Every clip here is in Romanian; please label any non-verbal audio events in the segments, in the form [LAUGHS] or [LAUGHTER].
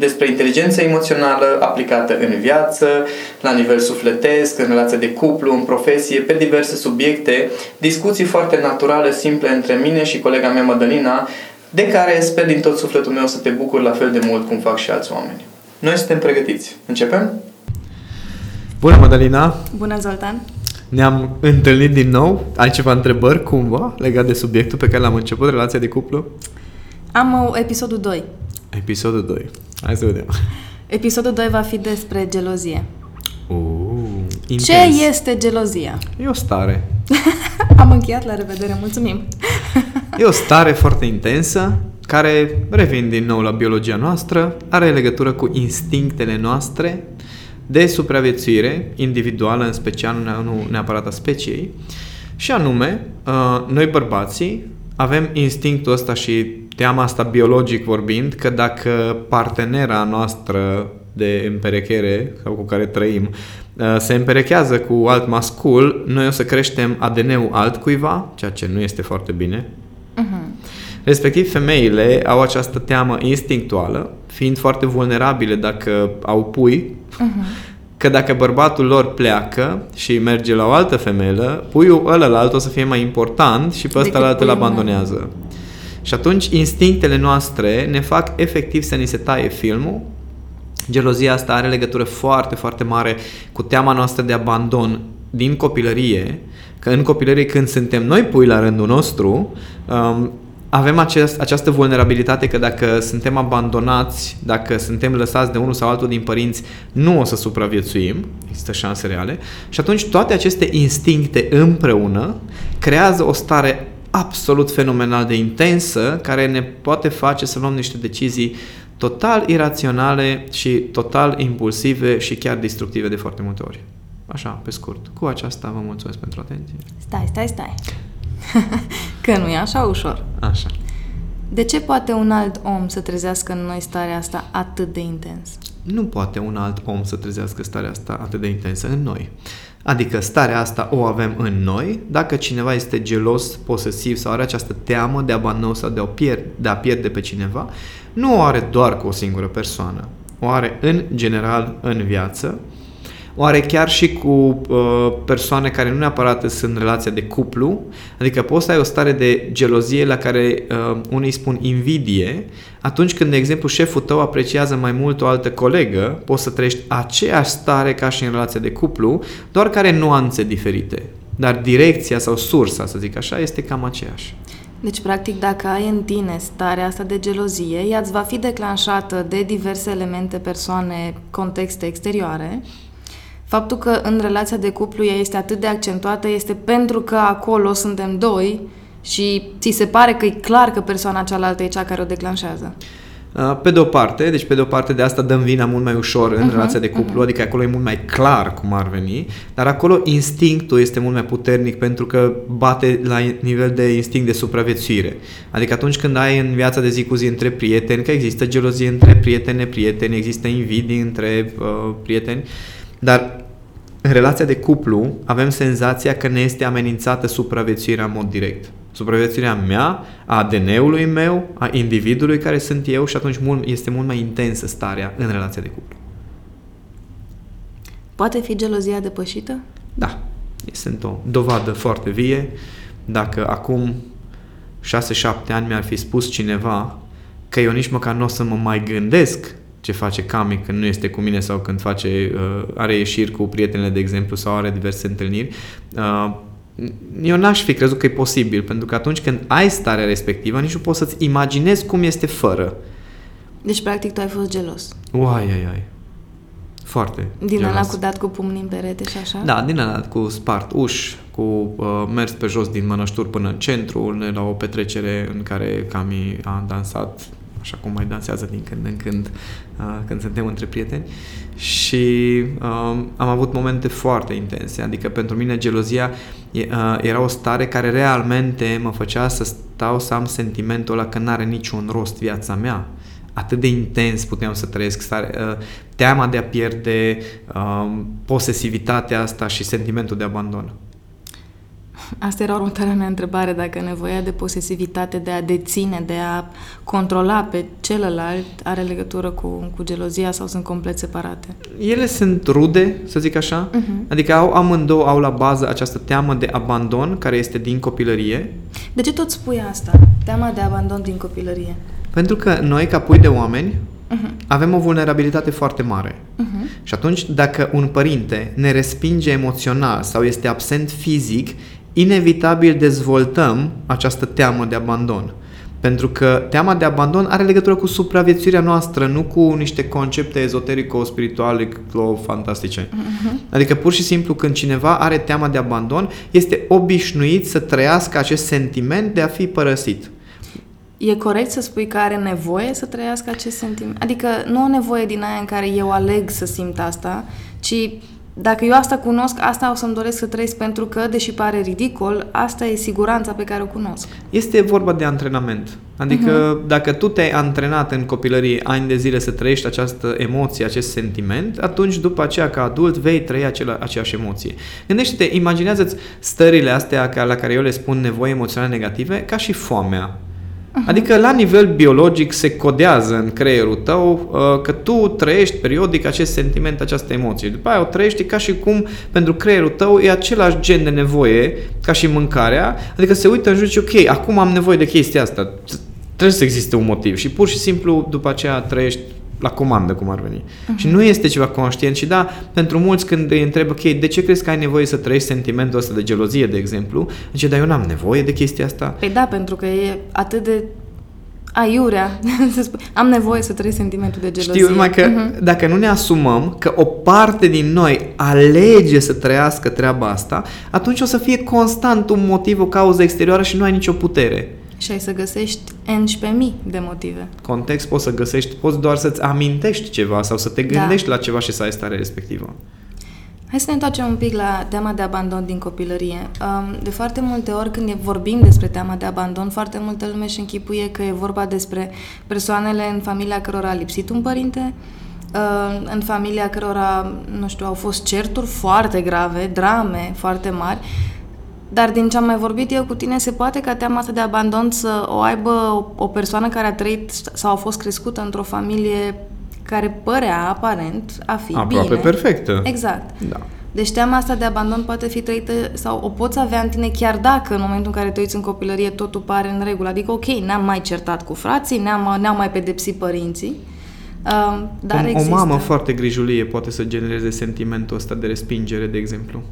despre inteligența emoțională aplicată în viață, la nivel sufletesc, în relație de cuplu, în profesie, pe diverse subiecte, discuții foarte naturale, simple între mine și colega mea Madalina, de care sper din tot sufletul meu să te bucur la fel de mult cum fac și alți oameni. Noi suntem pregătiți. Începem? Bună, Madalina! Bună, Zoltan! Ne-am întâlnit din nou. Ai ceva întrebări, cumva, legat de subiectul pe care l-am început, relația de cuplu? Am uh, episodul 2. Episodul 2. Hai să vedem. Episodul 2 va fi despre gelozie. Uh, intens. Ce este gelozia? E o stare. [LAUGHS] Am încheiat, la revedere, mulțumim! E o stare foarte intensă care, revin din nou la biologia noastră, are legătură cu instinctele noastre de supraviețuire individuală, în special, nu neapărat a speciei, și anume, uh, noi bărbații avem instinctul ăsta și teama asta biologic vorbind, că dacă partenera noastră de împerechere sau cu care trăim uh, se împerechează cu alt mascul, noi o să creștem ADN-ul altcuiva, ceea ce nu este foarte bine. Uh-huh. Respectiv, femeile au această teamă instinctuală, fiind foarte vulnerabile dacă au pui, uh-huh. că dacă bărbatul lor pleacă și merge la o altă femeie, puiul ălălalt o să fie mai important și pe ăsta îl abandonează. Meu. Și atunci instinctele noastre ne fac efectiv să ni se taie filmul. Gelozia asta are legătură foarte, foarte mare cu teama noastră de abandon din copilărie, că în copilărie când suntem noi pui la rândul nostru, um, avem acest, această vulnerabilitate că dacă suntem abandonați, dacă suntem lăsați de unul sau altul din părinți, nu o să supraviețuim, există șanse reale, și atunci toate aceste instincte împreună creează o stare absolut fenomenal de intensă care ne poate face să luăm niște decizii total iraționale și total impulsive și chiar destructive de foarte multe ori. Așa, pe scurt. Cu aceasta vă mulțumesc pentru atenție. Stai, stai, stai. [LAUGHS] Că nu e așa ușor. Așa. De ce poate un alt om să trezească în noi starea asta atât de intens? Nu poate un alt om să trezească starea asta atât de intensă în noi. Adică starea asta o avem în noi. Dacă cineva este gelos, posesiv sau are această teamă de abandon sau de a, pierde, de a pierde pe cineva, nu o are doar cu o singură persoană. O are în general în viață oare chiar și cu uh, persoane care nu neapărat sunt în relația de cuplu, adică poți să ai o stare de gelozie la care uh, unii spun invidie, atunci când, de exemplu, șeful tău apreciază mai mult o altă colegă, poți să trăiești aceeași stare ca și în relația de cuplu, doar care nuanțe diferite. Dar direcția sau sursa, să zic așa, este cam aceeași. Deci, practic, dacă ai în tine starea asta de gelozie, ea îți va fi declanșată de diverse elemente, persoane, contexte exterioare Faptul că în relația de cuplu ea este atât de accentuată este pentru că acolo suntem doi și ți se pare că e clar că persoana cealaltă e cea care o declanșează. Pe de o parte, deci pe de o parte de asta dăm vina mult mai ușor în uh-huh, relația de cuplu, uh-huh. adică acolo e mult mai clar cum ar veni, dar acolo instinctul este mult mai puternic pentru că bate la nivel de instinct de supraviețuire. Adică atunci când ai în viața de zi cu zi între prieteni, că există gelozie între prietene, prieteni, există invidii între uh, prieteni, dar în relația de cuplu avem senzația că ne este amenințată supraviețuirea în mod direct. Supraviețuirea mea, a ADN-ului meu, a individului care sunt eu și atunci mult, este mult mai intensă starea în relația de cuplu. Poate fi gelozia depășită? Da. Sunt o dovadă foarte vie. Dacă acum 6-7 ani mi-ar fi spus cineva că eu nici măcar nu o să mă mai gândesc ce face Cami când nu este cu mine sau când face, uh, are ieșiri cu prietenele, de exemplu, sau are diverse întâlniri, uh, eu n-aș fi crezut că e posibil, pentru că atunci când ai starea respectivă, nici nu poți să-ți imaginezi cum este fără. Deci, practic, tu ai fost gelos. Uai, ai, ai. Foarte Din gelos. ăla cu dat cu pumnii în perete și așa? Da, din ăla cu spart uși, cu uh, mers pe jos din mănășturi până în centru, ne la o petrecere în care Cami a dansat așa cum mai dansează din când în când uh, când suntem între prieteni și uh, am avut momente foarte intense, adică pentru mine gelozia e, uh, era o stare care realmente mă făcea să stau să am sentimentul ăla că n-are niciun rost viața mea atât de intens puteam să trăiesc stare, uh, teama de a pierde, um, posesivitatea asta și sentimentul de abandon. Asta era următoarea mea întrebare, dacă nevoia de posesivitate, de a deține, de a controla pe celălalt are legătură cu, cu gelozia sau sunt complet separate? Ele sunt rude, să zic așa, Mhm. adică au amândouă au la bază această teamă de abandon care este din copilărie, De ce tot spui asta? Teama de abandon din copilărie. pentru că noi, ca pui de oameni, Mhm. avem o vulnerabilitate foarte mare. Mhm. Și atunci, dacă un părinte ne respinge emoțional sau este absent fizic, inevitabil dezvoltăm această teamă de abandon. Pentru că teama de abandon are legătură cu supraviețuirea noastră, nu cu niște concepte ezoterico-spirituale fantastice. Adică pur și simplu când cineva are teama de abandon, este obișnuit să trăiască acest sentiment de a fi părăsit. E corect să spui că are nevoie să trăiască acest sentiment? Adică nu o nevoie din aia în care eu aleg să simt asta, ci dacă eu asta cunosc, asta o să-mi doresc să trăiesc pentru că, deși pare ridicol, asta e siguranța pe care o cunosc. Este vorba de antrenament. Adică uh-huh. dacă tu te-ai antrenat în copilărie ani de zile să trăiești această emoție, acest sentiment, atunci după aceea ca adult vei trăi acela, aceeași emoție. Gândește-te, imaginează-ți stările astea ca- la care eu le spun nevoi emoționale negative ca și foamea. Adică la nivel biologic se codează în creierul tău uh, că tu trăiești periodic acest sentiment, această emoție. După aia o trăiești ca și cum pentru creierul tău e același gen de nevoie ca și mâncarea. Adică se uită în jur și ok, acum am nevoie de chestia asta. Trebuie să existe un motiv și pur și simplu după aceea trăiești la comandă, cum ar veni. Uh-huh. Și nu este ceva conștient și da, pentru mulți când îi întreb, ok, de ce crezi că ai nevoie să trăiești sentimentul ăsta de gelozie, de exemplu? Zice, dar eu n-am nevoie de chestia asta. Păi da, pentru că e atât de aiurea [LAUGHS] să spui, am nevoie să trăiesc sentimentul de gelozie. Știu, numai că Mhm. dacă nu ne asumăm că o parte din noi alege să trăiască treaba asta, atunci o să fie constant un motiv, o cauză exterioară și nu ai nicio putere. Și ai să găsești N și pe mii de motive. Context poți să găsești, poți doar să-ți amintești ceva sau să te Da. gândești la ceva și să ai starea respectivă. Hai să ne întoarcem un pic la teama de abandon din copilărie. Um, De foarte multe ori când e- vorbim despre teama de abandon, foarte multă lume își închipuie că e vorba despre persoanele în familia cărora a lipsit un părinte, uh, în familia cărora, nu știu, au fost certuri foarte grave, drame foarte mari, dar din ce am mai vorbit eu cu tine, se poate ca teama asta de abandon să o aibă o, o persoană care a trăit sau a fost crescută într-o familie care părea aparent a fi Aproape bine. perfectă. Exact. Da. Deci teama asta de abandon poate fi trăită sau o poți avea în tine chiar dacă în momentul în care te uiți în copilărie totul pare în regulă. Adică, ok, ne-am mai certat cu frații, ne-am, ne-am mai pedepsit părinții, uh, dar o, există. o mamă foarte grijulie poate să genereze sentimentul ăsta de respingere, de exemplu.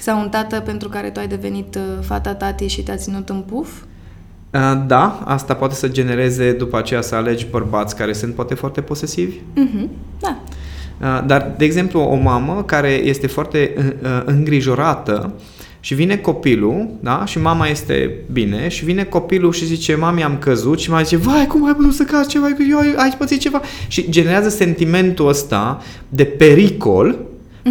Sau un tată pentru care tu ai devenit uh, fata tati și te-a ținut în puf. Uh, Da, asta poate să genereze după aceea să alegi bărbați care sunt poate foarte posesivi. Mhm, Da. Uh, Dar, de exemplu, o mamă care este foarte uh, uh, îngrijorată și vine copilul, da? Și mama este bine și vine copilul și zice, mami, am căzut și mama zice, vai, cum ai putut să cazi ceva, eu ai, ai pățit ceva și generează sentimentul ăsta de pericol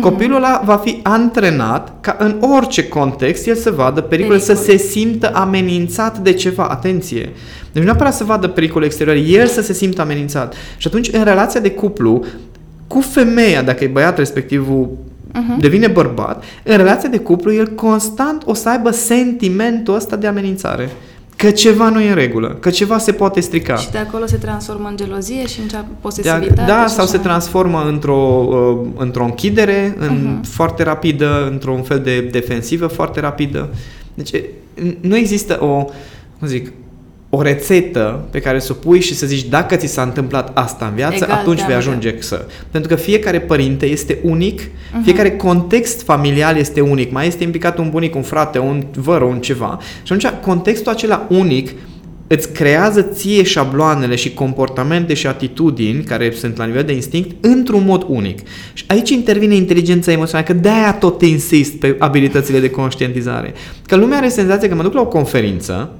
Copilul ăla va fi antrenat ca în orice context el să vadă pericole, Pericol. să se simtă amenințat de ceva. Atenție! Deci nu neapărat să vadă pericole exterioare, el să se simtă amenințat. Și atunci, în relația de cuplu, cu femeia, dacă e băiat respectivul uh-huh. devine bărbat, în relația de cuplu, el constant o să aibă sentimentul ăsta de amenințare. Că ceva nu e în regulă, că ceva se poate strica. Și de acolo se transformă în gelozie și în cea Da, posesivitate. da și sau așa se mai transformă într-o, uh, într-o închidere în, Mhm. foarte rapidă, într-un fel de defensivă foarte rapidă. Deci e, nu există o, cum zic, o rețetă pe care să o pui și să zici dacă ți s-a întâmplat asta în viață, Egal, atunci vei teamă, ajunge să. Pentru că fiecare părinte este unic, uh-huh. fiecare context familial este unic. Mai este implicat un bunic, un frate, un văr, un ceva. Și atunci contextul acela unic îți creează ție șabloanele și comportamente și atitudini care sunt la nivel de instinct într-un mod unic. Și aici intervine inteligența emoțională, că de-aia tot te insist pe abilitățile de conștientizare. Că lumea are senzația că mă duc la o conferință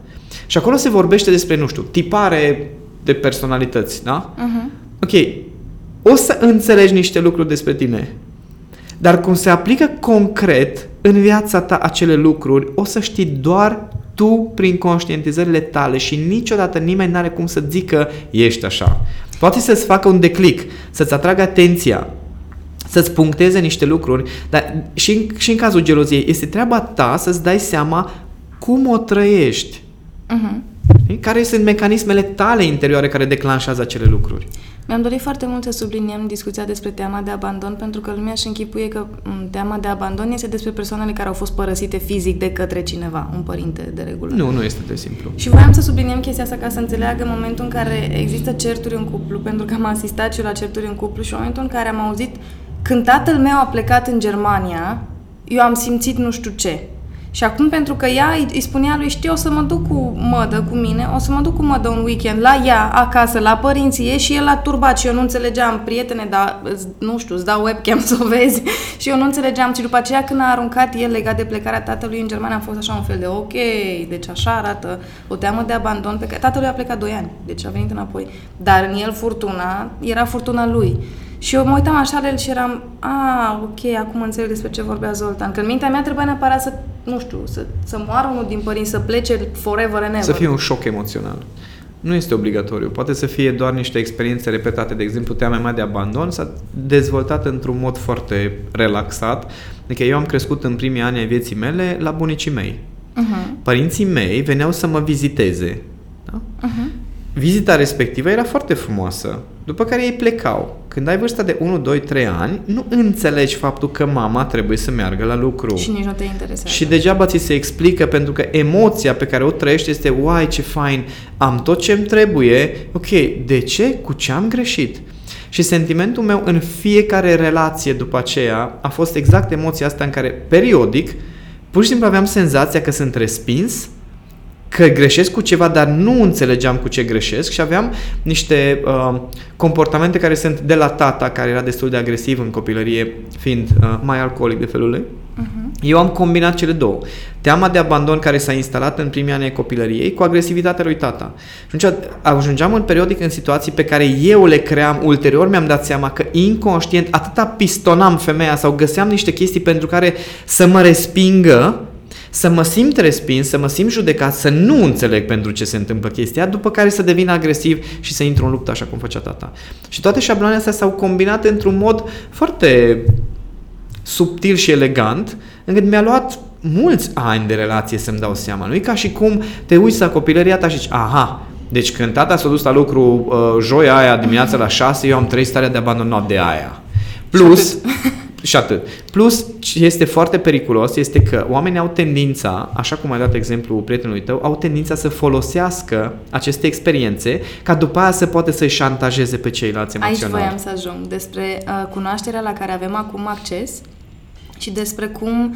și acolo se vorbește despre, nu știu, tipare de personalități, da? Uh-huh. Ok, o să înțelegi niște lucruri despre tine, dar cum se aplică concret în viața ta acele lucruri, o să știi doar tu prin conștientizările tale și niciodată nimeni nu are cum să zică ești așa. Poate să-ți facă un declic, să-ți atragă atenția, să-ți puncteze niște lucruri, dar și în, și în cazul geloziei este treaba ta să-ți dai seama cum o trăiești. Uh-huh. Care sunt mecanismele tale interioare care declanșează acele lucruri? Mi-am dorit foarte mult să subliniem discuția despre teama de abandon, pentru că lumea își închipuie că m, teama de abandon este despre persoanele care au fost părăsite fizic de către cineva, un părinte de regulă. Nu, nu este de simplu. Și voiam să subliniem chestia asta ca să înțeleagă momentul în care există certuri în cuplu, pentru că am asistat și eu la certuri în cuplu și în momentul în care am auzit când tatăl meu a plecat în Germania, eu am simțit nu știu ce. Și acum, pentru că ea îi, îi spunea lui, știi, o să mă duc cu mădă cu mine, o să mă duc cu mădă un weekend la ea, acasă, la părinții ei și el a turbat și eu nu înțelegeam, prietene, dar îți- nu știu, îți dau webcam [LAUGHS] să o vezi și eu nu înțelegeam și după aceea când a aruncat el legat de plecarea tatălui în Germania am fost așa un fel de ok, deci așa arată o teamă de abandon pe care tatălui a plecat 2 ani, deci a venit înapoi, dar în el furtuna era furtuna lui. Și eu mă uitam așa la el și eram, a, ok, acum înțeleg despre ce vorbea Zoltan. Că în mintea mea trebuia neapărat să, nu știu, să, să moară unul din părinți, să plece forever and ever. Să fie un șoc emoțional. Nu este obligatoriu. Poate să fie doar niște experiențe repetate. De exemplu, teama mea de abandon s-a dezvoltat într-un mod foarte relaxat. Adică eu am crescut în primii ani ai vieții mele la bunicii mei. Uh-huh. Părinții mei veneau să mă viziteze. Da? Uh-huh. Vizita respectivă era foarte frumoasă, după care ei plecau. Când ai vârsta de 1, 2, 3 ani, nu înțelegi faptul că mama trebuie să meargă la lucru. Și nici nu te interesează. Și degeaba ți se explică pentru că emoția pe care o trăiești este uai ce fain, am tot ce-mi trebuie, ok, de ce? Cu ce am greșit? Și sentimentul meu în fiecare relație după aceea a fost exact emoția asta în care periodic pur și simplu aveam senzația că sunt respins, că greșesc cu ceva, dar nu înțelegeam cu ce greșesc și aveam niște uh, comportamente care sunt de la tata, care era destul de agresiv în copilărie, fiind uh, mai alcoolic de felul lui. Uh-huh. Eu am combinat cele două. Teama de abandon care s-a instalat în primii ani ai copilăriei cu agresivitatea lui tata. Și atunci ajungeam în periodic în situații pe care eu le cream. Ulterior mi-am dat seama că inconștient atâta pistonam femeia sau găseam niște chestii pentru care să mă respingă să mă simt respins, să mă simt judecat, să nu înțeleg pentru ce se întâmplă chestia, după care să devin agresiv și să intru în luptă așa cum făcea tata. Și toate șabloanele astea s-au combinat într-un mod foarte subtil și elegant, încât mi-a luat mulți ani de relație să-mi dau seama. Nu e ca și cum te uiți la copilăria ta și zici, aha, deci când tata s-a dus la lucru uh, joia aia dimineața la 6, eu am trei starea de abandonat de aia. Plus, [LAUGHS] și atât. Plus, ce este foarte periculos este că oamenii au tendința, așa cum ai dat exemplu prietenului tău, au tendința să folosească aceste experiențe ca după aia să poate să-i șantajeze pe ceilalți Aici emoțional. voiam să ajung despre uh, cunoașterea la care avem acum acces și despre cum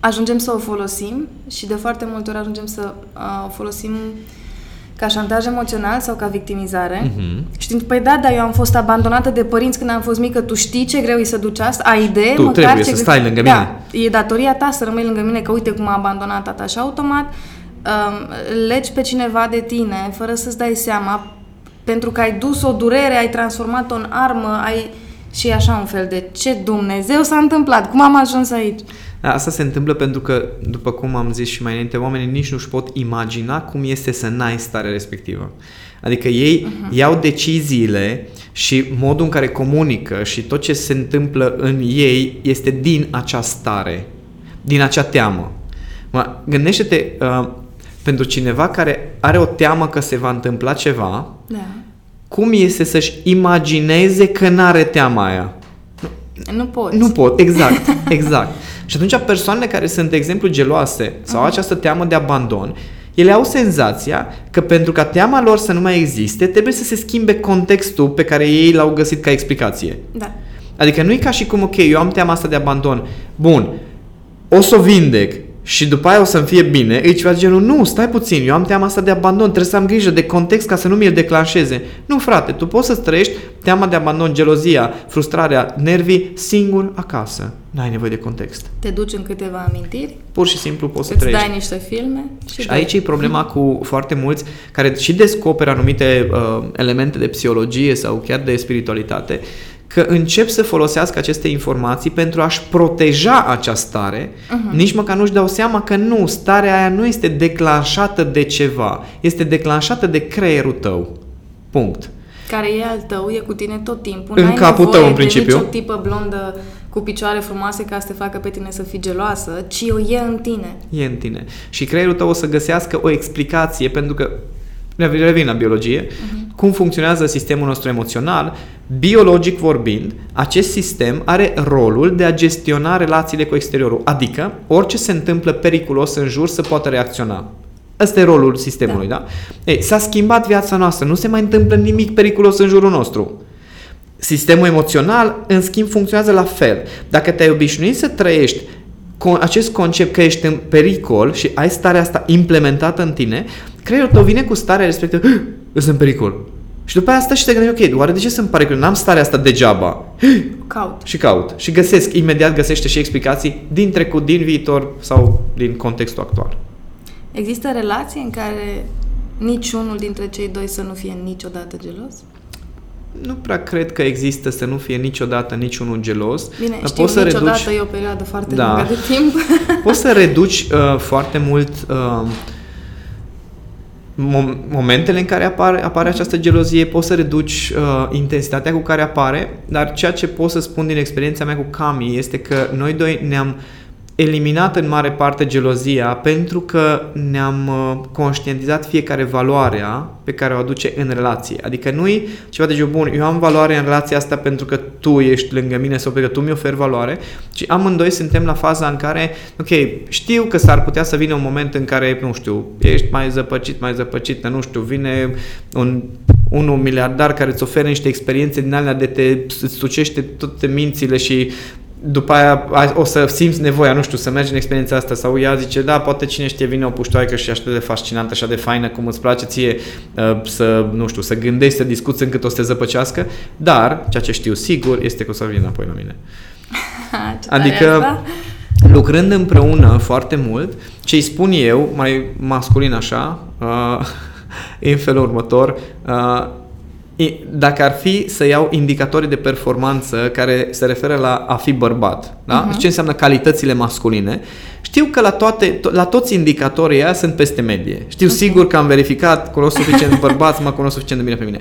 ajungem să o folosim și de foarte multe ori ajungem să uh, o folosim ca șantaj emoțional sau ca victimizare. Mhm. Știind, păi da, dar eu am fost abandonată de părinți când am fost mică, tu știi ce greu e să duci asta? Ai idee? Tu măcar trebuie ce să greu- stai lângă da, e datoria ta să rămâi lângă mine, că uite cum a abandonat tata și automat um, legi pe cineva de tine fără să-ți dai seama pentru că ai dus o durere, ai transformat-o în armă, ai și e așa un fel de ce Dumnezeu s-a întâmplat, cum am ajuns aici? Da, Asta se întâmplă pentru că, după cum am zis și mai înainte, oamenii nici nu-și pot imagina cum este să n-ai starea respectivă. Adică ei uh-huh. iau deciziile și modul în care comunică și tot ce se întâmplă în ei este din acea stare, din acea teamă. Mă, gândește-te, uh, pentru cineva care are o teamă că se va întâmpla ceva, Da. Cum este să-și imagineze că n-are teama aia? Nu poți. Nu pot, exact, [LAUGHS] exact. Și atunci persoanele care sunt, de exemplu, geloase sau Mhm. această teamă de abandon, Ele au senzația că pentru ca teama lor să nu mai existe, trebuie să se schimbe contextul pe care ei l-au găsit ca explicație. Da. Adică nu e ca și cum, ok, eu am teama asta de abandon. Bun, o să o vindec și după aia o să-mi fie bine. E ceva de genul, nu, stai puțin, eu am teama asta de abandon, trebuie să am grijă de context ca să nu mi-l declanșeze. Nu, frate, tu poți să trăiești teama de abandon, gelozia, frustrarea, nervii singur acasă. N-ai nevoie de context. Te duci în câteva amintiri, Pur și simplu poți să îți trăiești. dai niște filme și, Și dai. aici e problema cu foarte mulți care și descoperă anumite uh, elemente de psihologie sau chiar de spiritualitate, că încep să folosească aceste informații pentru a-și proteja această stare, uh-huh. nici măcar nu-și dau seama că nu, starea aia nu este declanșată de ceva, este declanșată de creierul tău. Punct. care e al tău, e cu tine tot timpul. În N-ai capul nevoie tău, în de principiu. nicio tipă blondă cu picioare frumoase ca să te facă pe tine să fii geloasă, ci o e în tine. E în tine. Și creierul tău o să găsească o explicație, pentru că revin la biologie, uh-huh. Cum funcționează sistemul nostru emoțional, biologic vorbind, acest sistem are rolul de a gestiona relațiile cu exteriorul, adică orice se întâmplă periculos în jur să poată reacționa. Ăsta e rolul sistemului, da? da? Ei, s-a schimbat viața noastră, nu se mai întâmplă nimic periculos în jurul nostru. Sistemul emoțional, în schimb, funcționează la fel. Dacă te-ai obișnuit să trăiești con- acest concept că ești în pericol și ai starea asta implementată în tine, creierul tău vine cu starea respectivă, sunt în pericol. Și după aia stă și te gândești, ok, oare de ce sunt în pericol? N-am starea asta degeaba. [GASPS] Caut. Și caut. Și găsesc, imediat găsește și explicații din trecut, din viitor sau din contextul actual. Există relații în care niciunul dintre cei doi să nu fie niciodată gelos? Nu prea cred că există să nu fie niciodată niciunul gelos. Bine, Dar știu, poți să niciodată reduci, e o perioadă foarte Da. lungă de timp. [LAUGHS] poți să reduci uh, foarte mult uh, mom- momentele în care apare, apare această gelozie, poți să reduci uh, intensitatea cu care apare, dar ceea ce pot să spun din experiența mea cu Cami este că noi doi ne-am eliminat în mare parte gelozia pentru că ne-am uh, conștientizat fiecare valoarea pe care o aduce în relație. Adică nu-i ceva de genul, bun, eu am valoare în relația asta pentru că tu ești lângă mine sau pentru că tu mi oferi valoare, ci amândoi suntem la faza în care, ok, știu că s-ar putea să vină un moment în care, nu știu, ești mai zăpăcit, mai zăpăcită, nu știu, vine un unul miliardar care îți oferă niște experiențe din alea de te îți sucește toate mințile și după aia ai- o să simți nevoia, nu știu, să mergi în experiența asta sau ea zice, da, poate cine știe vine o puștoaică și așa de fascinantă, așa de faină, cum îți place ție uh, să, nu știu, să gândești, să discuți încât o să te zăpăcească, dar, ceea ce știu sigur, este că o să vină înapoi la mine. [LAUGHS] Ce tare Adică asta. lucrând împreună foarte mult, ce îi spun eu, mai masculin așa, uh, e [LAUGHS] în felul următor, uh, i- dacă ar fi să iau indicatorii de performanță care se referă la a fi bărbat, da? Uh-huh. ce înseamnă calitățile masculine, știu că la, toate, to- la toți indicatorii ăia sunt peste medie. Știu okay. sigur că am verificat, cunosc suficient bărbați, mă cunosc suficient de bine pe mine.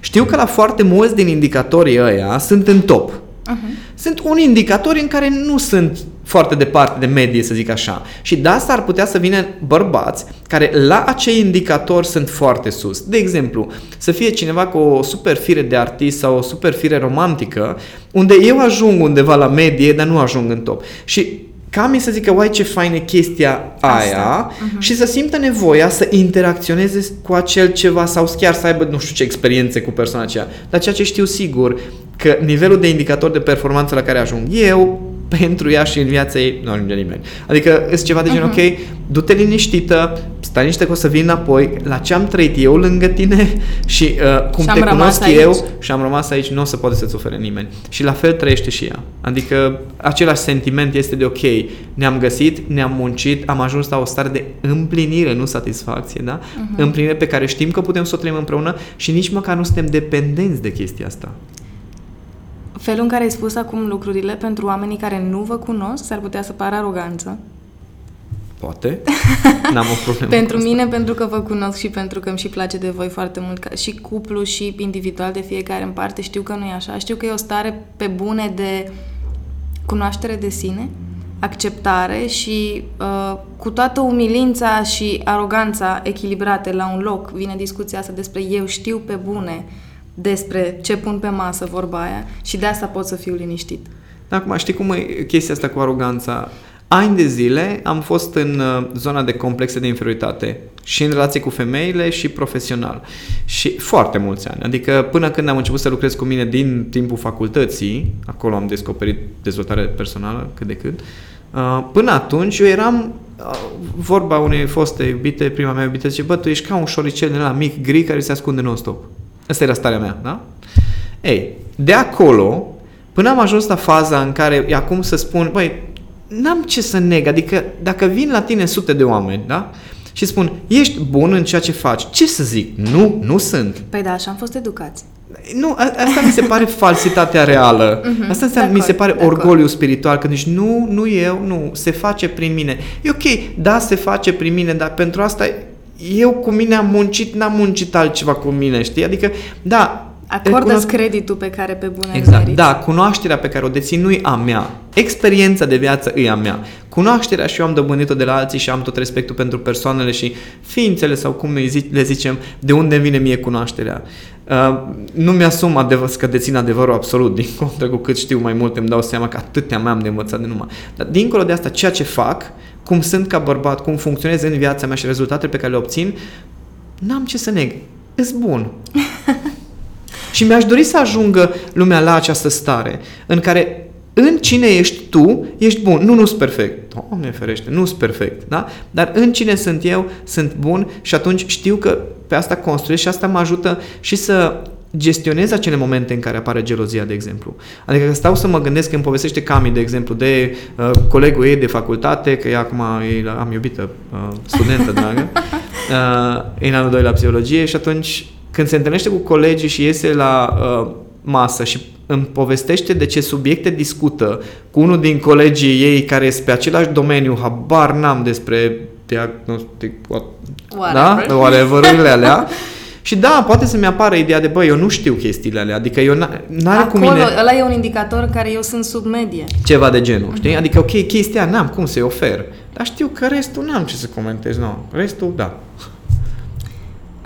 Știu că la foarte mulți din indicatorii ăia sunt în top. Uh-huh. Sunt unii indicatori în care nu sunt foarte departe de medie, să zic așa. Și de asta ar putea să vină bărbați care la acei indicatori sunt foarte sus. De exemplu, să fie cineva cu o super fire de artist sau o super fire romantică, unde eu ajung undeva la medie, dar nu ajung în top. Și Cami să zică, uai ce faină chestia aia uh-huh. și să simtă nevoia să interacționeze cu acel ceva sau chiar să aibă nu știu ce experiențe cu persoana aceea. Dar ceea ce știu sigur, că nivelul de indicator de performanță la care ajung eu, pentru ea și în viața ei, nu ajunge nimeni. Adică este ceva de genul, uh-huh. ok, du-te liniștită, stai niște că o să vin înapoi, la ce am trăit eu lângă tine [LAUGHS] și uh, cum Și am te rămas cunosc aici. eu și am rămas aici, nu o să poate să-ți ofere nimeni. Și la fel trăiește și ea. Adică același sentiment este de ok, ne-am găsit, ne-am muncit, am ajuns la o stare de împlinire, nu satisfacție, da? Uh-huh. Împlinire pe care știm că putem să o trăim împreună și nici măcar nu suntem dependenți de chestia asta. Felul în care ai spus acum lucrurile pentru oamenii care nu vă cunosc s-ar putea să pară aroganță. Poate. [LAUGHS] N-am o problemă pentru cu asta. mine, pentru că vă cunosc și pentru că îmi și place de voi foarte mult, ca și cuplu și individual de fiecare în parte, știu că nu e așa. Știu că e o stare pe bune de cunoaștere de sine, acceptare și uh, cu toată umilința și aroganța echilibrate la un loc, vine discuția asta despre eu știu pe bune despre ce pun pe masă vorba aia și de asta pot să fiu liniștit. Acum, știi cum e chestia asta cu aroganța? Ani de zile am fost în uh, zona de complexe de inferioritate și în relație cu femeile și profesional. Și foarte mulți ani. Adică până când am început să lucrez cu mine din timpul facultății, acolo am descoperit dezvoltare personală cât de cât, uh, până atunci eu eram uh, vorba unei foste iubite, prima mea iubită, zice, bă, tu ești ca un șoricel de la mic gri care se ascunde non-stop. Asta era starea mea, da? Ei, de acolo, până am ajuns la faza în care e acum să spun, băi, n-am ce să neg, adică dacă vin la tine sute de oameni, da? Și spun, ești bun în ceea ce faci, ce să zic? Nu, nu sunt. Păi da, așa am fost educați. Nu, a, asta mi se pare [LAUGHS] falsitatea reală. Mm-hmm, asta înseamnă, mi se pare orgoliu spiritual, că nici nu, nu eu, nu, se face prin mine. E ok, da, se face prin mine, dar pentru asta eu cu mine am muncit, n-am muncit altceva cu mine, știi? Adică, da, Acordă recunosc... creditul pe care pe bune Exact, meriți. da, cunoașterea pe care o dețin nu e a mea. Experiența de viață e a mea. Cunoașterea și eu am dobândit-o de la alții și am tot respectul pentru persoanele și ființele sau cum le zicem, de unde vine mie cunoașterea. Uh, nu mi-asum adevăr, că dețin adevărul absolut, [LAUGHS] din contră cu cât știu mai mult îmi dau seama că atâtea mai am de învățat de numai. Dar dincolo de asta, ceea ce fac, cum sunt ca bărbat, cum funcționez în viața mea și rezultatele pe care le obțin, n-am ce să neg. Îs bun. [LAUGHS] Și mi-aș dori să ajungă lumea la această stare în care în cine ești tu, ești bun. Nu, nu sunt perfect. Doamne ferește, nu sunt perfect. Da? Dar în cine sunt eu, sunt bun și atunci știu că pe asta construiesc și asta mă ajută și să gestionez acele momente în care apare gelozia, de exemplu. Adică că stau să mă gândesc, îmi povestește Cami, de exemplu, de uh, colegul ei de facultate, că ea acum e, am iubită uh, studentă [LAUGHS] dragă, uh, e în anul 2 la psihologie și atunci când se întâlnește cu colegii și iese la uh, masă și îmi povestește de ce subiecte discută cu unul din colegii ei care este pe același domeniu, habar n-am despre diagnostic, what, whatever. da? whatever alea. [LAUGHS] Și da, poate să-mi apară ideea de, bă, eu nu știu chestiile alea, adică eu n-are cu mine... ăla e un indicator care eu sunt sub medie. Ceva de genul, știi? Uh-huh. Adică, ok, chestia n-am cum să-i ofer, dar știu că restul n-am ce să comentez, nu. Restul, da.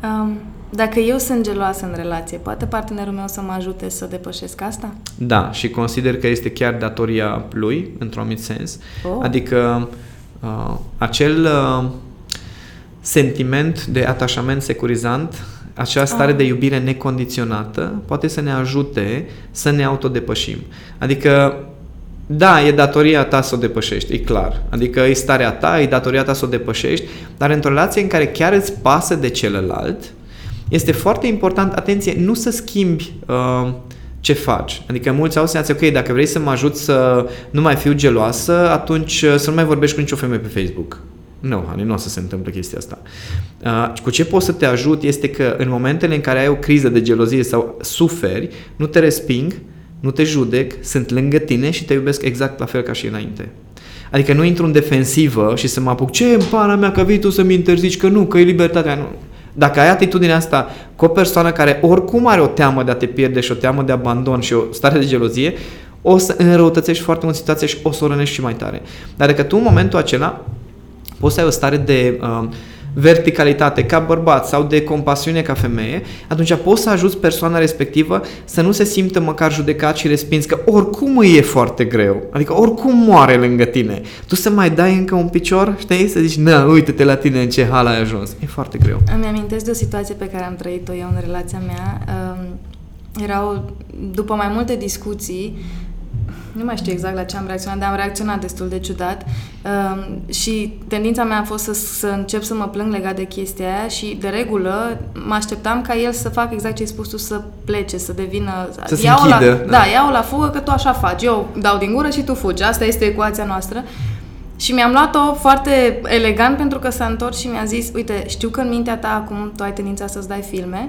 Um, dacă eu sunt geloasă în relație, poate partenerul meu să mă ajute să depășesc asta? Da, și consider că este chiar datoria lui, într-un anumit sens. Oh. Adică uh, acel uh, sentiment de atașament securizant, acea stare ah. de iubire necondiționată, poate să ne ajute să ne autodepășim. Adică da, e datoria ta să o depășești, e clar. Adică e starea ta, e datoria ta să o depășești, dar într-o relație în care chiar îți pasă de celălalt, este foarte important, atenție, nu să schimbi uh, ce faci. Adică mulți au senzația, ok, dacă vrei să mă ajut să nu mai fiu geloasă, atunci uh, să nu mai vorbești cu nicio femeie pe Facebook. Nu, Hani, nu o să se întâmple chestia asta. Uh, cu ce pot să te ajut este că în momentele în care ai o criză de gelozie sau suferi, nu te resping, nu te judec, sunt lângă tine și te iubesc exact la fel ca și înainte. Adică nu intru în defensivă și să mă apuc, ce în pana mea că vii tu să-mi interzici, că nu, că e libertatea. Nu. Dacă ai atitudinea asta cu o persoană care oricum are o teamă de a te pierde și o teamă de abandon și o stare de gelozie, o să înrăutățești foarte mult situația și o să o rănești și mai tare. Dar dacă tu în momentul acela poți să ai o stare de uh, verticalitate ca bărbat sau de compasiune ca femeie, atunci poți să ajuți persoana respectivă să nu se simtă măcar judecat și respins, că oricum îi e foarte greu, adică oricum moare lângă tine. Tu să mai dai încă un picior, știi, să zici, na, uite-te la tine în ce hal ai ajuns. E foarte greu. Îmi amintesc de o situație pe care am trăit-o eu în relația mea. Um, erau, după mai multe discuții, nu mai știu exact la ce am reacționat, dar am reacționat destul de ciudat um, și tendința mea a fost să, să încep să mă plâng legat de chestia aia și de regulă mă așteptam ca el să facă exact ce ai spus tu, să plece, să devină... Să se închidă. La, da, da iau la fugă că tu așa faci. Eu dau din gură și tu fugi. Asta este ecuația noastră. Și mi-am luat-o foarte elegant pentru că s-a întors și mi-a zis, uite, știu că în mintea ta acum tu ai tendința să-ți dai filme,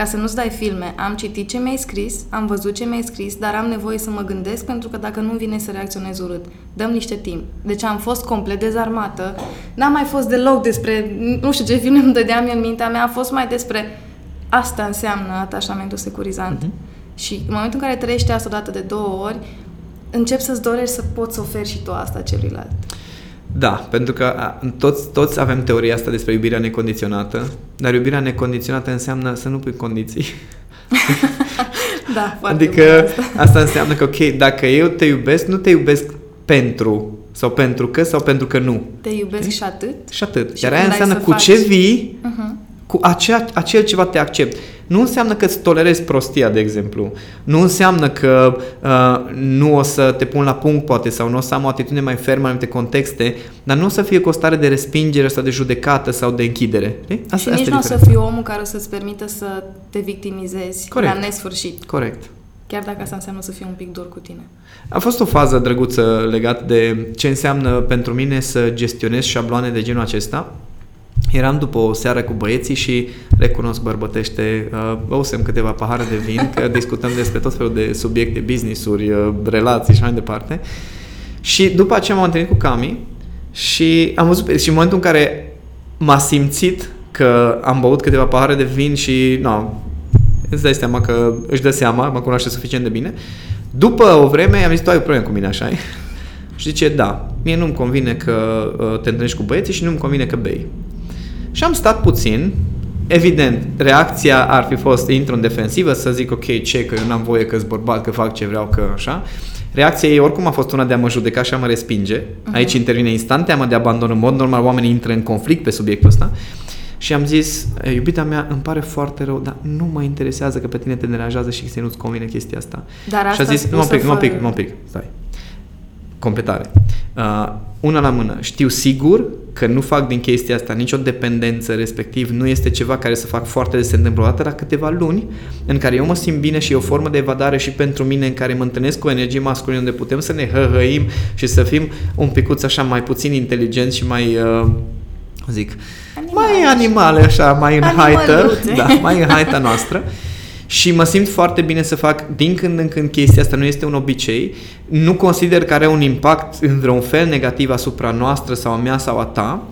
ca să nu-ți dai filme, am citit ce mi-ai scris, am văzut ce mi-ai scris, dar am nevoie să mă gândesc pentru că dacă nu vine să reacționez urât, dăm niște timp. Deci am fost complet dezarmată, n-am mai fost deloc despre, nu știu ce filme îmi dădeam în mintea mea, a fost mai despre asta înseamnă atașamentul securizant. Uh-huh. Și în momentul în care trăiești asta odată de două ori, încep să-ți dorești să poți oferi și tu asta celuilalt. Da, pentru că toți, toți avem teoria asta despre iubirea necondiționată, dar iubirea necondiționată înseamnă să nu pui condiții. [LAUGHS] da, Adică asta. asta înseamnă că, ok, dacă eu te iubesc, nu te iubesc pentru sau pentru că sau pentru că nu. Te iubesc și atât? Și atât. Și Iar când aia ai înseamnă să cu faci- ce vii, Uh-huh. cu acea, acel ceva te accept. Nu înseamnă că îți tolerezi prostia, de exemplu. Nu înseamnă că uh, nu o să te pun la punct, poate, sau nu o să am o atitudine mai fermă în anumite contexte, dar nu o să fie cu o stare de respingere sau de judecată sau de închidere. Știi? și nici e nu o să diferența. fii omul care o să-ți permită să te victimizezi Corect. la nesfârșit. Corect. Chiar dacă asta înseamnă să fii un pic dur cu tine. A fost o fază drăguță legată de ce înseamnă pentru mine să gestionez șabloane de genul acesta. Eram după o seară cu băieții și recunosc bărbătește, uh, băusem câteva pahare de vin, că [LAUGHS] discutăm despre tot felul de subiecte, business-uri, uh, relații și mai departe. Și după aceea m-am întâlnit cu Cami și am văzut, pe- și în momentul în care m-a simțit că am băut câteva pahare de vin și, nu, îți dai seama că își dă seama, mă cunoaște suficient de bine. După o vreme am zis, tu ai o problemă cu mine, așa [LAUGHS] Și zice, da, mie nu-mi convine că uh, te întâlnești cu băieții și nu-mi convine că bei. Și am stat puțin, evident, reacția ar fi fost intru în defensivă, să zic, ok, ce, că eu n-am voie că-s bărbat, că fac ce vreau, că așa. Reacția ei oricum a fost una de a mă judeca și a mă respinge. Aici intervine instant teama de abandon. În mod normal, oamenii intră în conflict pe subiectul ăsta. Și am zis, "E, iubita mea, îmi pare foarte rău, dar nu mă interesează că pe tine te deranjează și că nu-ți convine chestia asta. Dar și a asta zis, nu mă spusă pic, nu mă pic, fără- nu mă pic, stai. Completare. Uh, una la mână. Știu sigur că nu fac din chestia asta nicio dependență, respectiv nu este ceva care să fac foarte des, se întâmplă o dată la câteva luni, în care eu mă simt bine și e o formă de evadare și pentru mine, în care mă întâlnesc cu o energie masculină, unde putem să ne hăhăim și să fim un picuț așa mai puțin inteligenți și mai, uh, zic, Animale. mai animale, așa, mai în haită, Animăluțe. da, mai în haita noastră. [LAUGHS] Și mă simt foarte bine să fac din când în când chestia asta, nu este un obicei. Nu consider că are un impact în vreun fel negativ asupra noastră sau a mea sau a ta.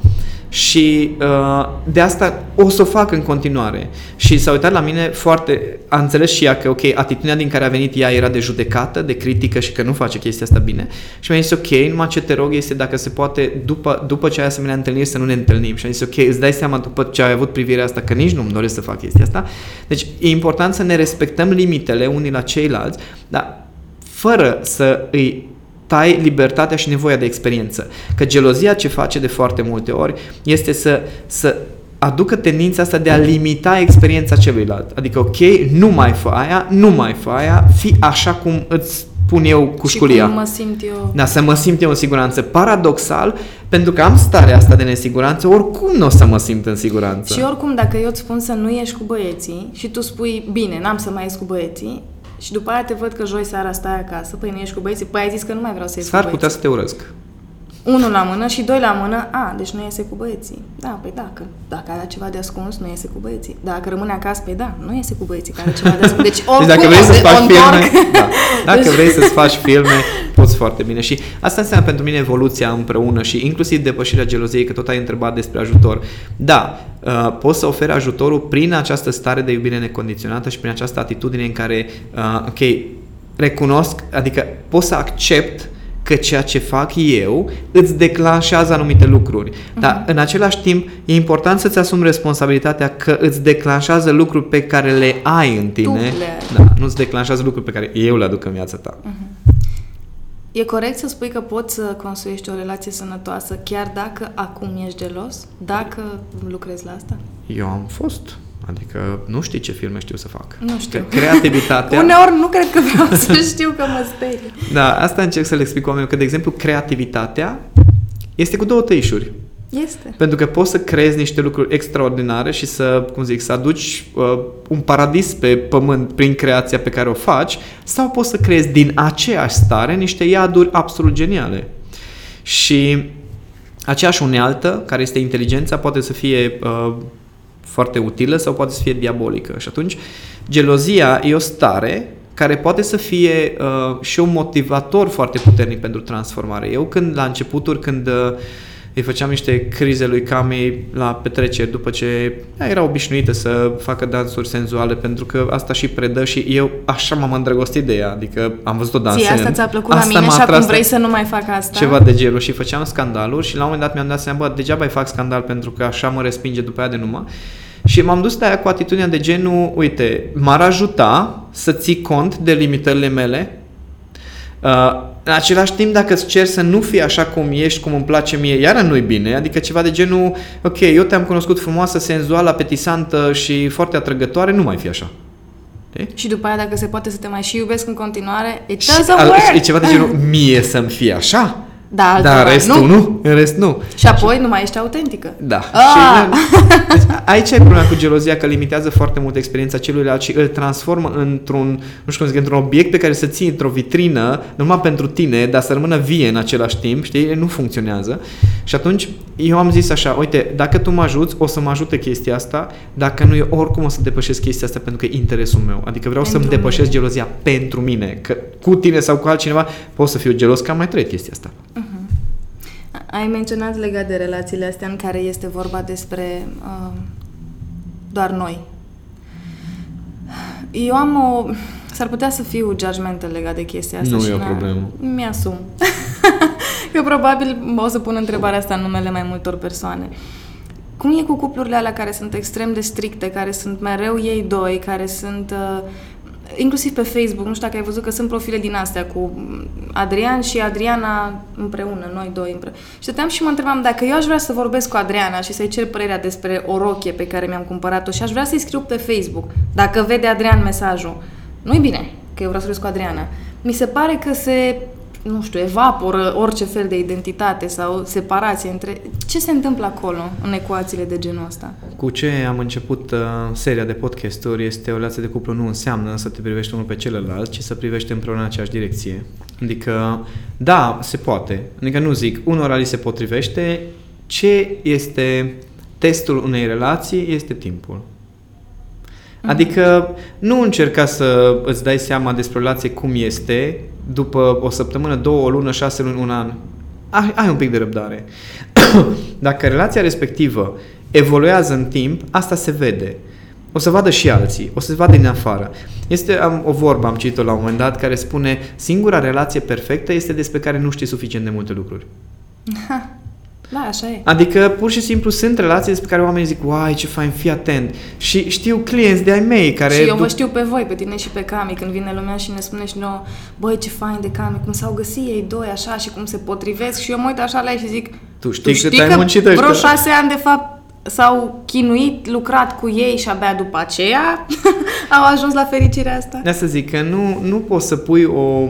Și uh, de asta o să o fac în continuare. Și s-a uitat la mine foarte, a înțeles și ea că, ok, atitudinea din care a venit ea era de judecată, de critică și că nu face chestia asta bine. Și mi-a zis, ok, numai ce te rog este dacă se poate, după, după ce ai asemenea întâlniri, să nu ne întâlnim. Și am zis, ok, îți dai seama după ce ai avut privirea asta că nici nu-mi doresc să fac chestia asta. Deci e important să ne respectăm limitele unii la ceilalți, dar fără să îi tai libertatea și nevoia de experiență. Că gelozia ce face de foarte multe ori este să, să aducă tendința asta de a limita experiența celuilalt. Adică, ok, nu mai fă aia, nu mai fă aia, fi așa cum îți pun eu cu și șculia. cum mă simt eu. Da, să mă simt eu în siguranță. Paradoxal, pentru că am starea asta de nesiguranță, oricum nu o să mă simt în siguranță. Și oricum, dacă eu îți spun să nu ieși cu băieții și tu spui, bine, n-am să mai ies cu băieții, și după aia te văd că joi seara stai acasă, păi nu ieși cu băieții, păi ai zis că nu mai vreau să ies S-ar cu putea băieții. să te urăsc. Unul la mână și doi la mână, a, deci nu iese cu băieții. Da, păi dacă, dacă are ceva de ascuns, nu iese cu băieții. Dacă rămâne acasă, păi da, nu iese cu băieții, că are ceva de ascuns. Deci oricum [LAUGHS] Deci dacă vrei o să-ți o faci întorc. filme, da. [LAUGHS] dacă Deci- vrei să-ți faci [LAUGHS] filme, poți foarte bine. Și asta înseamnă pentru mine evoluția împreună și inclusiv depășirea geloziei, că tot ai întrebat despre ajutor. Da, uh, poți să oferi ajutorul prin această stare de iubire necondiționată și prin această atitudine în care, uh, ok, recunosc, adică pot să accept că ceea ce fac eu îți declanșează anumite lucruri. Dar în același timp e important să-ți asumi responsabilitatea că îți declanșează lucruri pe care le ai în tine. le ai. Da, nu-ți declanșează lucruri pe care eu le aduc în viața ta. E corect să spui că poți să construiești o relație sănătoasă chiar dacă acum ești gelos? Dacă lucrezi la asta? Eu am fost. Adică nu știi ce filme știu să fac. Nu știu. Că creativitatea... [LAUGHS] Uneori nu cred că vreau să [LAUGHS] știu că mă sperie. Da, asta încerc să le explic oamenilor, că, de exemplu, creativitatea este cu două tăișuri. Este. Pentru că poți să creezi niște lucruri extraordinare și să, cum zic, să aduci uh, un paradis pe pământ prin creația pe care o faci, sau poți să creezi din aceeași stare niște iaduri absolut geniale. Și aceeași unealtă, care este inteligența, poate să fie uh, foarte utilă sau poate să fie diabolică. Și atunci, gelozia e o stare care poate să fie uh, și un motivator foarte puternic pentru transformare. Eu când, la începuturi, când uh, îi făceam niște crize lui Cami la petreceri după ce ea era obișnuită să facă dansuri senzuale pentru că asta și predă și eu așa m-am îndrăgostit de ea, adică am văzut-o dansând. Ție asta ți-a plăcut la Asta mine m-a și acum atras vrei să nu mai fac asta? ceva de genul și făceam scandaluri și la un moment dat mi-am dat seama, bă, degeaba îi fac scandal pentru că așa mă respinge după aia de numai. Și m-am dus de aia cu atitudinea de genul, uite, m-ar ajuta să ții cont de limitările mele, uh, În același timp, dacă îți cer să nu fii așa cum ești, cum îmi place mie, iară nu-i bine. Adică ceva de genul, ok, eu te-am cunoscut frumoasă, senzuală, apetisantă și foarte atrăgătoare, nu mai fi așa. Okay? Și după aia, dacă se poate să te mai și iubesc în continuare, it și, doesn't work! E ceva de genul, [LAUGHS] mie să-mi fie așa? Da, Dar restul nu. nu. În rest nu. Și apoi nu mai ești autentică. Da. Ah! Și, [LAUGHS] deci, aici e problema cu gelozia, că limitează foarte mult experiența celuilalt și îl transformă într-un, nu știu cum zic, într-un obiect pe care să ții într-o vitrină, numai pentru tine, dar să rămână vie în același timp, știi? Nu funcționează. Și atunci eu am zis așa, uite, dacă tu mă ajuți, o să mă ajute chestia asta, dacă nu, eu oricum o să depășesc chestia asta pentru că e interesul meu. Adică vreau pentru să-mi depășesc gelozia pentru mine, că cu tine sau cu altcineva pot să fiu gelos că am mai trăit chestia asta. Uh-huh. Ai menționat legat de relațiile astea în care este vorba despre uh, doar noi. Eu am o... S-ar putea să fiu judgmental legat de chestia asta. Nu și e o problemă. Mi-asum. [LAUGHS] Eu probabil o să pun întrebarea asta în numele mai multor persoane. Cum e cu cuplurile alea care sunt extrem de stricte, care sunt mereu ei doi, care sunt uh, inclusiv pe Facebook, nu știu dacă ai văzut că sunt profile din astea cu Adrian și Adriana împreună, noi doi împreună. Și stăteam și mă întrebam dacă eu aș vrea să vorbesc cu Adriana și să-i cer părerea despre o rochie pe care mi-am cumpărat-o și aș vrea să-i scriu pe Facebook, dacă vede Adrian mesajul, nu-i bine că eu vreau să vorbesc cu Adriana. Mi se pare că se nu știu, evaporă orice fel de identitate sau separație între... Ce se întâmplă acolo, în ecuațiile de genul ăsta? Cu ce am început uh, seria de podcasturi este o relație de cuplu nu înseamnă să te privești unul pe celălalt, ci să privești împreună în aceeași direcție. Adică, da, se poate. Adică nu zic, unora li se potrivește. Ce este testul unei relații este timpul. Mhm. Adică nu încerca să îți dai seama despre o relație cum este după o săptămână, două, o lună, șase luni, un an. Ai, ai un pic de răbdare. [COUGHS] Dacă relația respectivă evoluează în timp, asta se vede. O să vadă și alții, o să se vadă din afară. Este am, o vorbă, am citit-o la un moment dat, care spune singura relație perfectă este despre care nu știi suficient de multe lucruri. Da, așa e. Adică, pur și simplu, sunt relații despre care oamenii zic, uai, ce fain, fii atent. Și știu clienți de-ai mei care... Și eu vă știu pe voi, pe tine și pe Cami, când vine lumea și ne spune și nouă, băi, ce fain de Cami, cum s-au găsit ei doi așa și cum se potrivesc. Și eu mă uit așa la ei și zic, tu știi, tu știi că, că muncit vreo șase ani, de fapt, s-au chinuit, lucrat cu ei și abia după aceea [LAUGHS] au ajuns la fericirea asta. De să zic că nu, nu poți să pui o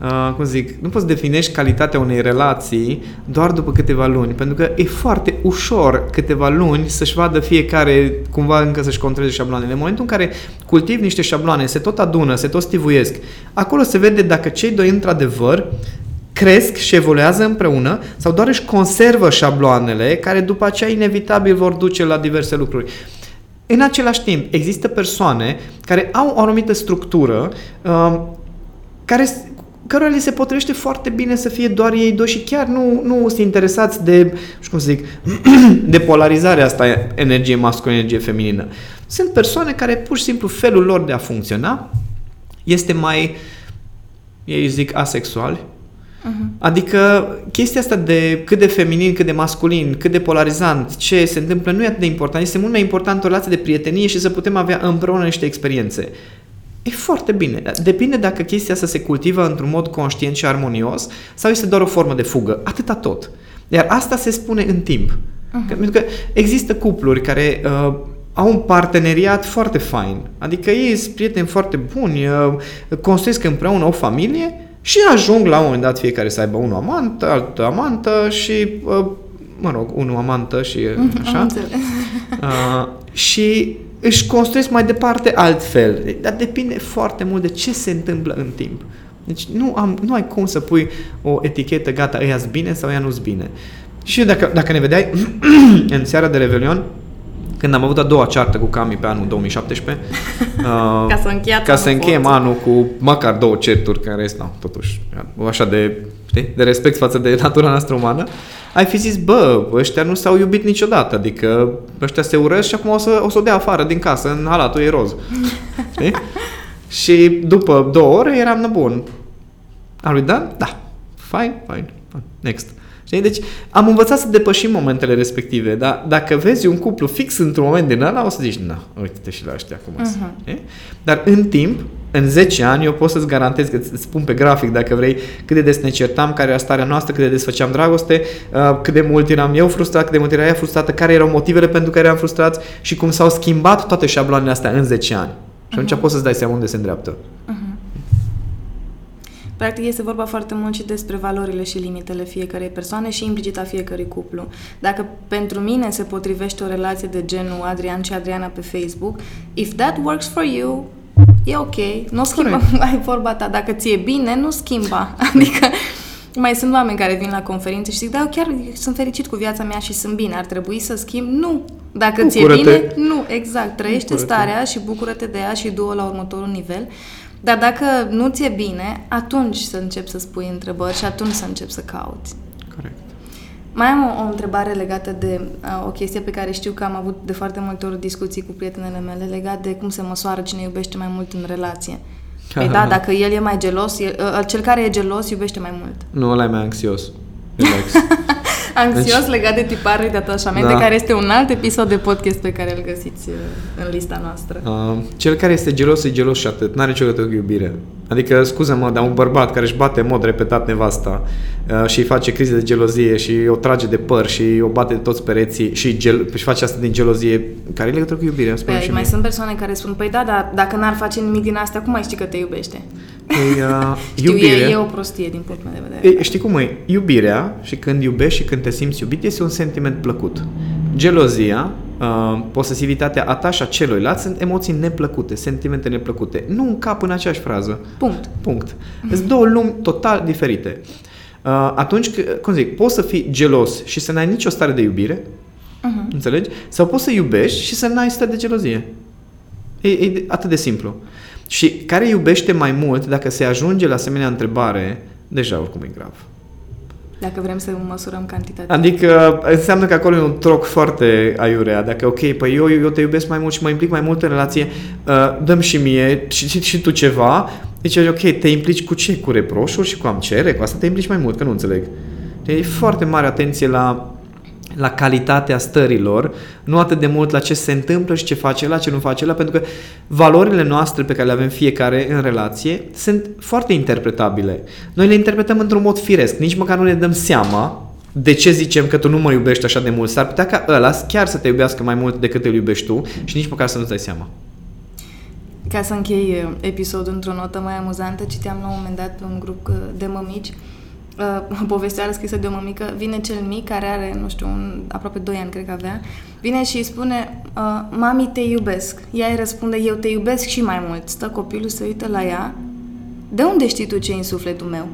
uh, cum zic, nu poți definești calitatea unei relații doar după câteva luni, pentru că e foarte ușor câteva luni să-și vadă fiecare cumva încă să-și controleze șabloanele. În momentul în care cultivi niște șabloane, se tot adună, se tot stivuiesc, acolo se vede dacă cei doi într-adevăr cresc și evoluează împreună sau doar își conservă șabloanele care după aceea inevitabil vor duce la diverse lucruri. În același timp, există persoane care au o anumită structură uh, care cărora li se potrivește foarte bine să fie doar ei doi și chiar nu, nu sunt interesați de, nu știu cum să zic, [CLEARS THROAT] de polarizarea asta energie masculină, energie feminină. Sunt persoane care pur și simplu felul lor de a funcționa este mai, ei zic, asexuali, Uh-huh. Adică chestia asta de cât de feminin, cât de masculin, cât de polarizant, ce se întâmplă, nu e atât de important. Este mult mai important o relație de prietenie și să putem avea împreună niște experiențe. E foarte bine. Depinde dacă chestia asta se cultivă într-un mod conștient și armonios sau este doar o formă de fugă. Atâta tot. Iar asta se spune în timp. Uh-huh. Pentru că există cupluri care uh, au un parteneriat foarte fain. Adică ei sunt prieteni foarte buni, uh, construiesc împreună o familie și ajung la un moment dat fiecare să aibă unul amant, altă amantă și, uh, mă rog, unul amantă și uh, așa. Uh, și își construiesc mai departe altfel. Dar depinde foarte mult de ce se întâmplă în timp. Deci nu, am, nu ai cum să pui o etichetă, gata, ăia bine sau ăia nu bine. Și dacă, dacă ne vedeai [CLEARS THROAT] în seara de Revelion, când am avut a doua ceartă cu Cami pe anul 2017, [LAUGHS] uh, ca să, ca să încheiem anul cu măcar două certuri care sunt, no, totuși, așa de, știi, de respect față de natura noastră umană, ai fi zis, bă, ăștia nu s-au iubit niciodată, adică ăștia se urăsc și acum o să o, să o dea afară din casă, în halatul e roz. [LAUGHS] Știi? și după două ore eram bun. Am lui Dan? Da. Fine, fine. Next. Știi? Deci am învățat să depășim momentele respective, dar dacă vezi un cuplu fix într-un moment din ăla, o să zici, na, uite-te și la ăștia cum uh-huh. Dar în timp, în 10 ani eu pot să-ți garantez că îți spun pe grafic dacă vrei cât de des ne certam, care era starea noastră, cât de des făceam dragoste, uh, cât de mult eram eu frustrat, cât de mult era ea frustrată, care erau motivele pentru care eram frustrați și cum s-au schimbat toate șabloanele astea în 10 ani. Și atunci uh-huh. poți să-ți dai seama unde se îndreaptă. Uh-huh. Practic este vorba foarte mult și despre valorile și limitele fiecarei persoane și implicit a fiecărui cuplu. Dacă pentru mine se potrivește o relație de genul Adrian și Adriana pe Facebook, if that works for you, e ok, nu schimba, [LAUGHS] ai vorba ta, dacă ți-e bine, nu schimba. [LAUGHS] Adică mai sunt oameni care vin la conferințe și zic, da, eu chiar sunt fericit cu viața mea și sunt bine, ar trebui să schimb? Nu. Dacă bucură-te. ți-e bine, nu, exact. Trăiește bucură-te. starea și bucură-te de ea și du-o la următorul nivel. Dar dacă nu ți-e bine, atunci să începi să spui întrebări și atunci să începi să cauți. Corect. Mai am o, o întrebare legată de uh, o chestie pe care știu că am avut de foarte multe ori discuții cu prietenele mele legat de cum se măsoară cine iubește mai mult în relație. Păi da, dacă el e mai gelos, el, uh, cel care e gelos iubește mai mult. Nu, ăla e mai anxios. Relax. [LAUGHS] Anxios deci... legat de tiparul de atașamente, da. care este un alt episod de podcast pe care îl găsiți uh, în lista noastră. Uh, cel care este gelos e gelos și atât. N-are ce legătură cu iubire. Adică, scuză-mă, dar un bărbat care își bate în mod repetat nevasta uh, și îi face crize de gelozie și o trage de păr și o bate de toți pereții și, gel- și face asta din gelozie, care e legătură cu iubirea? Păi, mai mie. sunt persoane care spun, păi da, dar dacă n-ar face nimic din asta, cum mai știi că te iubește? Păi, uh, Știu, iubirea, e, e o prostie din punctul meu de vedere. E, știi cum e? Iubirea și când iubești și când te simți iubit este un sentiment plăcut. Gelozia, uh, posesivitatea, atașa celuilalt sunt emoții neplăcute, sentimente neplăcute. Nu în cap în aceeași frază. Punct. Punct. Sunt două lumi total diferite. Uh, atunci, cum zic, poți să fii gelos și să n-ai nicio stare de iubire, uh-huh. înțelegi? Sau poți să iubești și să n-ai stare de gelozie. E, e atât de simplu. Și care iubește mai mult, dacă se ajunge la asemenea întrebare, deja oricum e grav. Dacă vrem să măsurăm cantitatea. Adică înseamnă că acolo e un troc foarte aiurea. Dacă, ok, păi eu, eu te iubesc mai mult și mă implic mai mult în relație, uh, dăm și mie și, și, și tu ceva. Deci, ok, te implici cu ce? Cu reproșuri și cu am cere? Cu asta te implici mai mult, că nu înțeleg. Deci, e foarte mare atenție la la calitatea stărilor, nu atât de mult la ce se întâmplă și ce face la ce nu face la, pentru că valorile noastre pe care le avem fiecare în relație sunt foarte interpretabile. Noi le interpretăm într-un mod firesc, nici măcar nu ne dăm seama de ce zicem că tu nu mă iubești așa de mult. S-ar putea ca ăla chiar să te iubească mai mult decât îl iubești tu și nici măcar să nu-ți dai seama. Ca să închei uh, episodul într-o notă mai amuzantă, citeam la un moment dat pe un grup uh, de mămici uh, [LAUGHS] povestea scrisă de o mămică, vine cel mic care are, nu știu, un, aproape 2 ani cred că avea, vine și îi spune, uh, mami te iubesc. Ea îi răspunde, eu te iubesc și mai mult. Stă copilul, se uită la ea, de unde știi tu ce în sufletul meu?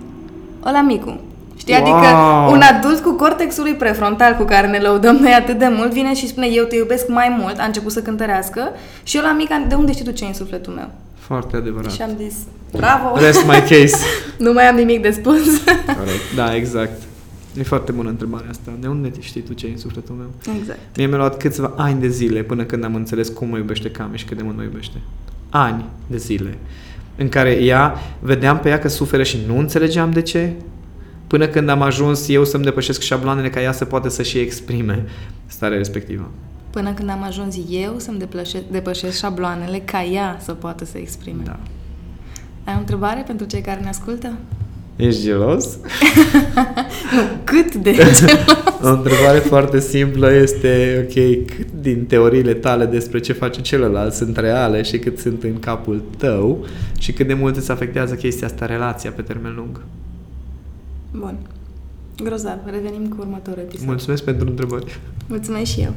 Ăla micu. Știi? Adică wow. Adică un adult cu cortexul prefrontal cu care ne lăudăm noi atât de mult vine și spune eu te iubesc mai mult, a început să cântărească și ăla mic, de unde știi tu ce în sufletul meu? Foarte adevărat. Și am zis, bravo! Rest my case. [LAUGHS] nu mai am nimic de spus. Corect. Da, exact. E foarte bună întrebarea asta. De unde știi tu ce e în sufletul meu? Exact. Mie mi-a luat câțiva ani de zile până când am înțeles cum mă iubește Cami și cât de mult mă iubește. Ani de zile. În care ea, vedeam pe ea că suferă și nu înțelegeam de ce, până când am ajuns eu să-mi depășesc șabloanele ca ea să poată să și exprime starea respectivă. Până când am ajuns eu să-mi depășesc, depășesc șabloanele ca ea să poată să exprime. Da. Ai o întrebare pentru cei care ne ascultă? Ești gelos? [LAUGHS] nu, cât de [LAUGHS] gelos? o întrebare foarte simplă este, ok, cât din teoriile tale despre ce face celălalt sunt reale și cât sunt în capul tău și cât de mult îți afectează chestia asta relația pe termen lung? Bun. Grozav. Revenim cu următorul episod. Mulțumesc pentru întrebări. Mulțumesc și eu.